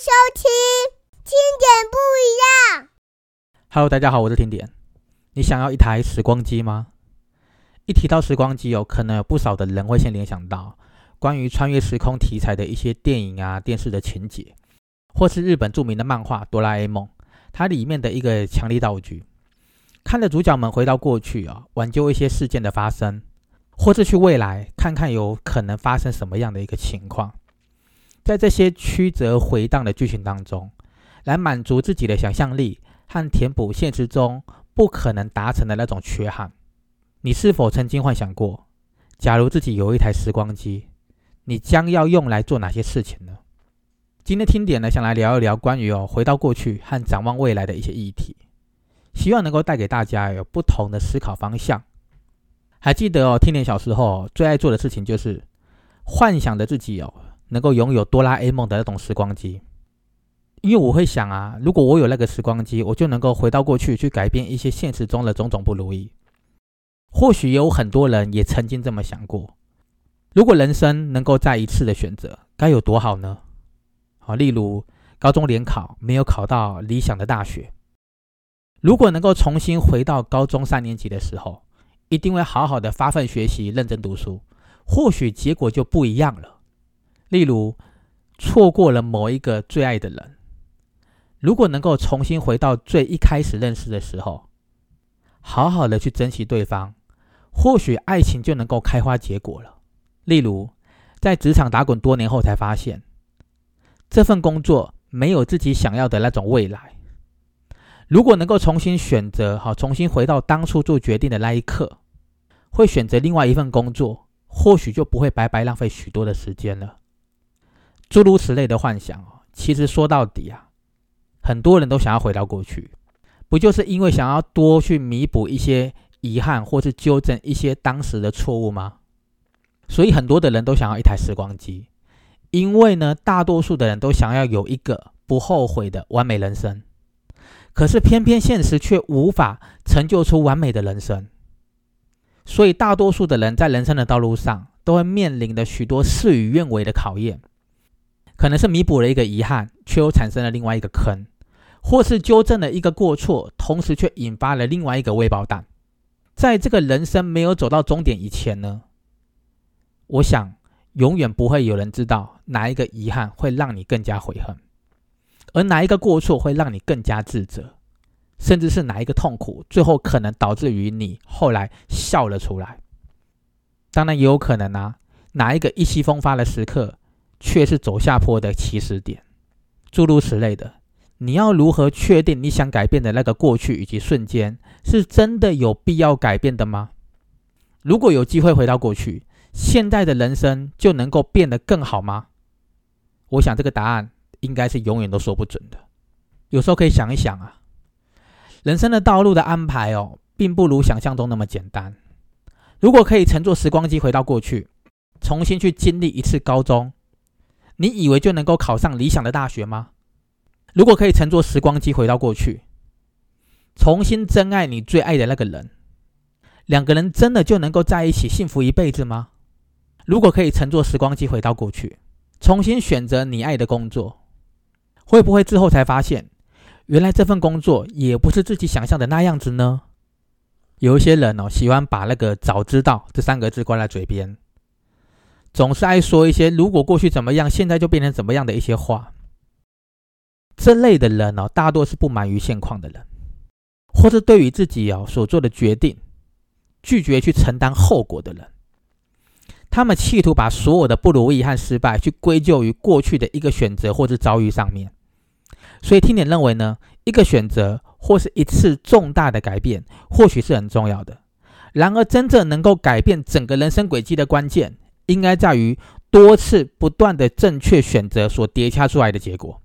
收听听点不一样。Hello，大家好，我是听点。你想要一台时光机吗？一提到时光机哦，可能有不少的人会先联想到关于穿越时空题材的一些电影啊、电视的情节，或是日本著名的漫画《哆啦 A 梦》，它里面的一个强力道具，看着主角们回到过去啊，挽救一些事件的发生，或是去未来看看有可能发生什么样的一个情况。在这些曲折回荡的剧情当中，来满足自己的想象力和填补现实中不可能达成的那种缺憾。你是否曾经幻想过，假如自己有一台时光机，你将要用来做哪些事情呢？今天听点呢，想来聊一聊关于哦回到过去和展望未来的一些议题，希望能够带给大家有不同的思考方向。还记得哦，听点小时候最爱做的事情就是幻想着自己哦。能够拥有哆啦 A 梦的那种时光机，因为我会想啊，如果我有那个时光机，我就能够回到过去，去改变一些现实中的种种不如意。或许有很多人也曾经这么想过，如果人生能够再一次的选择，该有多好呢？好，例如高中联考没有考到理想的大学，如果能够重新回到高中三年级的时候，一定会好好的发奋学习，认真读书，或许结果就不一样了。例如，错过了某一个最爱的人，如果能够重新回到最一开始认识的时候，好好的去珍惜对方，或许爱情就能够开花结果了。例如，在职场打滚多年后才发现，这份工作没有自己想要的那种未来。如果能够重新选择，好，重新回到当初做决定的那一刻，会选择另外一份工作，或许就不会白白浪费许多的时间了。诸如此类的幻想哦，其实说到底啊，很多人都想要回到过去，不就是因为想要多去弥补一些遗憾，或是纠正一些当时的错误吗？所以很多的人都想要一台时光机，因为呢，大多数的人都想要有一个不后悔的完美人生，可是偏偏现实却无法成就出完美的人生，所以大多数的人在人生的道路上都会面临着许多事与愿违的考验。可能是弥补了一个遗憾，却又产生了另外一个坑，或是纠正了一个过错，同时却引发了另外一个未爆弹。在这个人生没有走到终点以前呢，我想永远不会有人知道哪一个遗憾会让你更加悔恨，而哪一个过错会让你更加自责，甚至是哪一个痛苦最后可能导致于你后来笑了出来。当然也有可能啊，哪一个意气风发的时刻。却是走下坡的起始点，诸如此类的。你要如何确定你想改变的那个过去以及瞬间是真的有必要改变的吗？如果有机会回到过去，现在的人生就能够变得更好吗？我想这个答案应该是永远都说不准的。有时候可以想一想啊，人生的道路的安排哦，并不如想象中那么简单。如果可以乘坐时光机回到过去，重新去经历一次高中。你以为就能够考上理想的大学吗？如果可以乘坐时光机回到过去，重新真爱你最爱的那个人，两个人真的就能够在一起幸福一辈子吗？如果可以乘坐时光机回到过去，重新选择你爱的工作，会不会之后才发现，原来这份工作也不是自己想象的那样子呢？有一些人哦，喜欢把那个“早知道”这三个字挂在嘴边。总是爱说一些“如果过去怎么样，现在就变成怎么样的一些话”。这类的人哦，大多是不满于现况的人，或是对于自己哦所做的决定拒绝去承担后果的人。他们企图把所有的不如意和失败去归咎于过去的一个选择或是遭遇上面。所以，听点认为呢，一个选择或是一次重大的改变，或许是很重要的。然而，真正能够改变整个人生轨迹的关键。应该在于多次不断的正确选择所叠加出来的结果。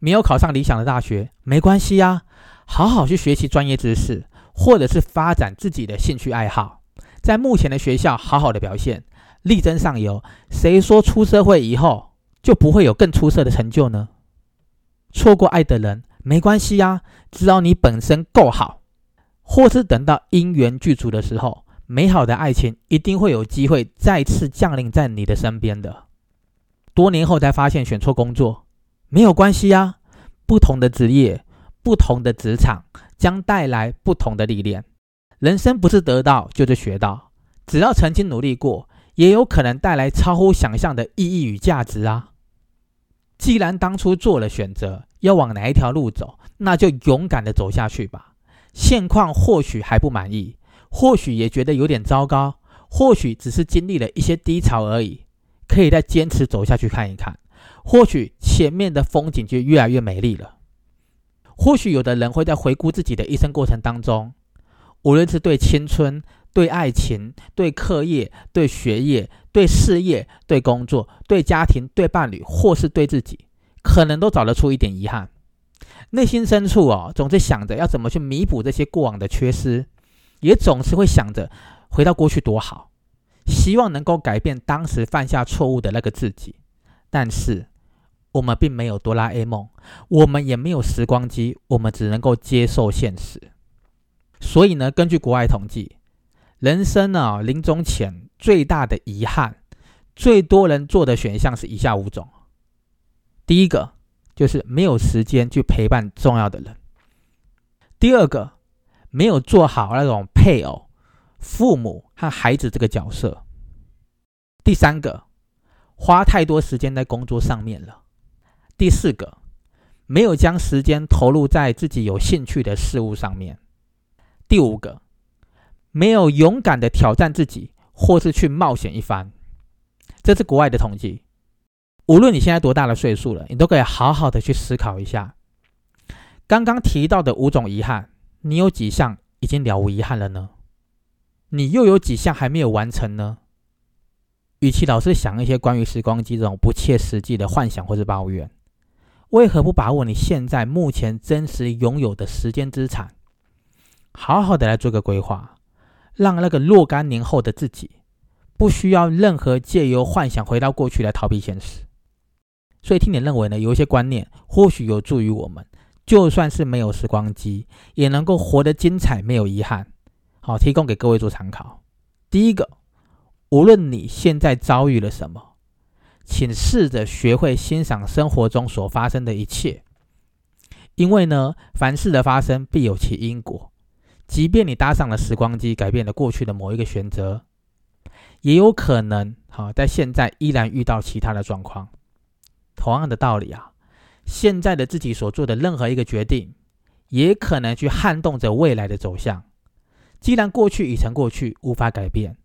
没有考上理想的大学没关系呀，好好去学习专业知识，或者是发展自己的兴趣爱好，在目前的学校好好的表现，力争上游。谁说出社会以后就不会有更出色的成就呢？错过爱的人没关系呀，只要你本身够好，或是等到因缘具足的时候。美好的爱情一定会有机会再次降临在你的身边的。多年后才发现选错工作，没有关系啊，不同的职业、不同的职场将带来不同的历练。人生不是得到就是学到，只要曾经努力过，也有可能带来超乎想象的意义与价值啊。既然当初做了选择，要往哪一条路走，那就勇敢的走下去吧。现况或许还不满意，或许也觉得有点糟糕，或许只是经历了一些低潮而已，可以再坚持走下去看一看，或许前面的风景就越来越美丽了。或许有的人会在回顾自己的一生过程当中，无论是对青春、对爱情、对课业、对学业、对事业、对工作、对家庭、对伴侣，或是对自己，可能都找得出一点遗憾。内心深处哦，总是想着要怎么去弥补这些过往的缺失，也总是会想着回到过去多好，希望能够改变当时犯下错误的那个自己。但是我们并没有哆啦 A 梦，我们也没有时光机，我们只能够接受现实。所以呢，根据国外统计，人生呢临终前最大的遗憾，最多人做的选项是以下五种。第一个。就是没有时间去陪伴重要的人。第二个，没有做好那种配偶、父母和孩子这个角色。第三个，花太多时间在工作上面了。第四个，没有将时间投入在自己有兴趣的事物上面。第五个，没有勇敢的挑战自己，或是去冒险一番。这是国外的统计。无论你现在多大的岁数了，你都可以好好的去思考一下，刚刚提到的五种遗憾，你有几项已经了无遗憾了呢？你又有几项还没有完成呢？与其老是想一些关于时光机这种不切实际的幻想或是抱怨，为何不把握你现在目前真实拥有的时间资产，好好的来做个规划，让那个若干年后的自己，不需要任何借由幻想回到过去来逃避现实。所以，听点认为呢，有一些观念或许有助于我们，就算是没有时光机，也能够活得精彩，没有遗憾。好，提供给各位做参考。第一个，无论你现在遭遇了什么，请试着学会欣赏生活中所发生的一切，因为呢，凡事的发生必有其因果。即便你搭上了时光机，改变了过去的某一个选择，也有可能好在现在依然遇到其他的状况。同样的道理啊，现在的自己所做的任何一个决定，也可能去撼动着未来的走向。既然过去已成过去，无法改变，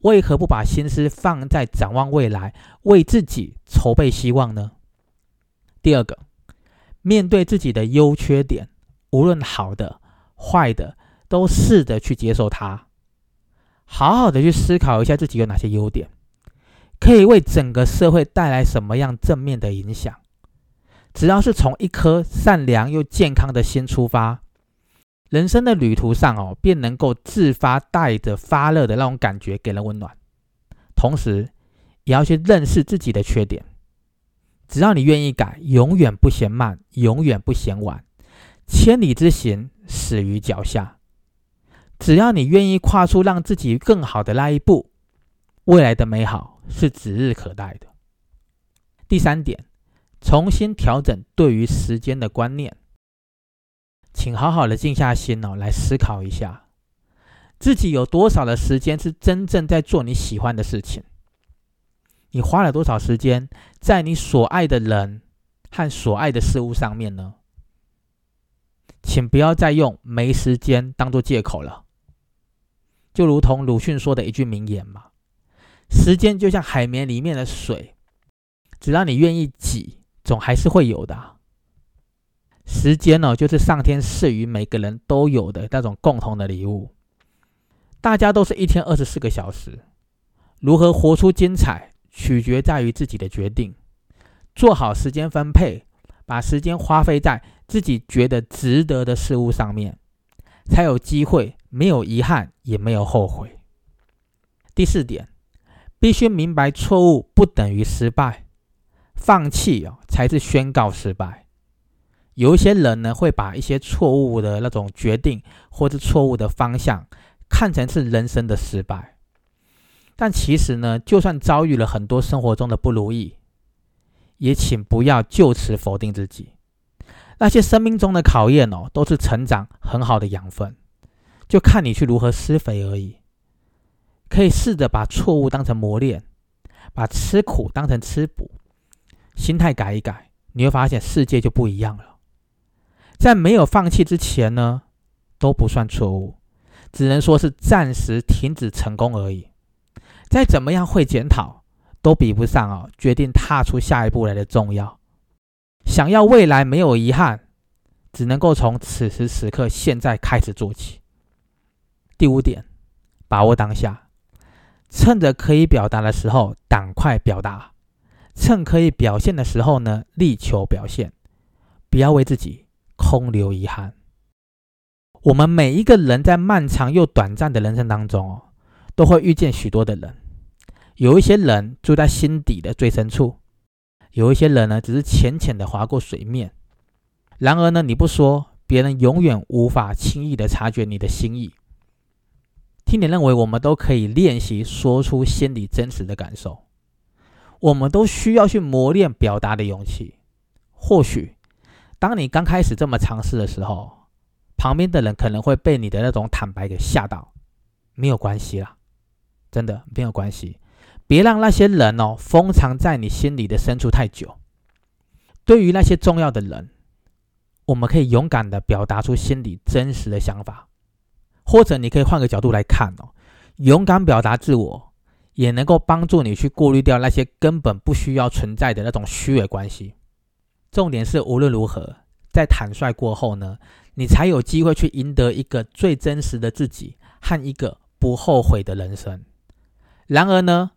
为何不把心思放在展望未来，为自己筹备希望呢？第二个，面对自己的优缺点，无论好的、坏的，都试着去接受它，好好的去思考一下自己有哪些优点。可以为整个社会带来什么样正面的影响？只要是从一颗善良又健康的心出发，人生的旅途上哦，便能够自发带着发热的那种感觉给人温暖。同时，也要去认识自己的缺点。只要你愿意改，永远不嫌慢，永远不嫌晚。千里之行，始于脚下。只要你愿意跨出让自己更好的那一步，未来的美好。是指日可待的。第三点，重新调整对于时间的观念，请好好的静下心哦，来思考一下，自己有多少的时间是真正在做你喜欢的事情？你花了多少时间在你所爱的人和所爱的事物上面呢？请不要再用没时间当做借口了。就如同鲁迅说的一句名言嘛。时间就像海绵里面的水，只要你愿意挤，总还是会有的。时间呢，就是上天赐予每个人都有的那种共同的礼物。大家都是一天二十四个小时，如何活出精彩，取决在于自己的决定。做好时间分配，把时间花费在自己觉得值得的事物上面，才有机会没有遗憾，也没有后悔。第四点。必须明白，错误不等于失败，放弃哦才是宣告失败。有一些人呢，会把一些错误的那种决定或者错误的方向看成是人生的失败。但其实呢，就算遭遇了很多生活中的不如意，也请不要就此否定自己。那些生命中的考验哦，都是成长很好的养分，就看你去如何施肥而已。可以试着把错误当成磨练，把吃苦当成吃补，心态改一改，你会发现世界就不一样了。在没有放弃之前呢，都不算错误，只能说是暂时停止成功而已。再怎么样会检讨，都比不上哦决定踏出下一步来的重要。想要未来没有遗憾，只能够从此时此刻现在开始做起。第五点，把握当下，趁着可以表达的时候赶快表达，趁可以表现的时候呢力求表现，不要为自己空留遗憾。我们每一个人在漫长又短暂的人生当中哦，都会遇见许多的人，有一些人住在心底的最深处。有一些人呢，只是浅浅的划过水面。然而呢，你不说，别人永远无法轻易的察觉你的心意。听点认为，我们都可以练习说出心里真实的感受。我们都需要去磨练表达的勇气。或许，当你刚开始这么尝试的时候，旁边的人可能会被你的那种坦白给吓到。没有关系啦，真的没有关系。别让那些人哦封藏在你心里的深处太久。对于那些重要的人，我们可以勇敢的表达出心里真实的想法，或者你可以换个角度来看哦，勇敢表达自我，也能够帮助你去过滤掉那些根本不需要存在的那种虚伪关系。重点是无论如何，在坦率过后呢，你才有机会去赢得一个最真实的自己和一个不后悔的人生。然而呢？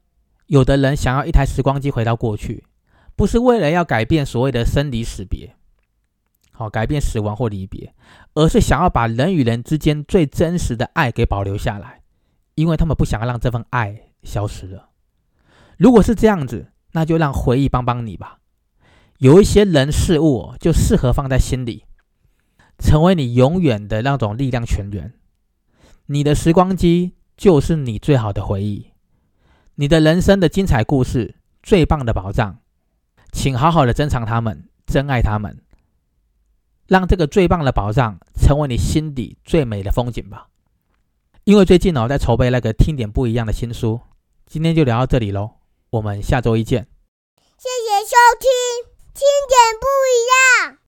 有的人想要一台时光机回到过去，不是为了要改变所谓的生离死别，好改变死亡或离别，而是想要把人与人之间最真实的爱给保留下来，因为他们不想要让这份爱消失了。如果是这样子，那就让回忆帮帮你吧。有一些人事物就适合放在心里，成为你永远的那种力量泉源。你的时光机就是你最好的回忆。你的人生的精彩故事，最棒的宝藏，请好好的珍藏他们，珍爱他们，让这个最棒的宝藏成为你心底最美的风景吧。因为最近呢，我在筹备那个听点不一样的新书，今天就聊到这里喽，我们下周一见。谢谢收听，听点不一样。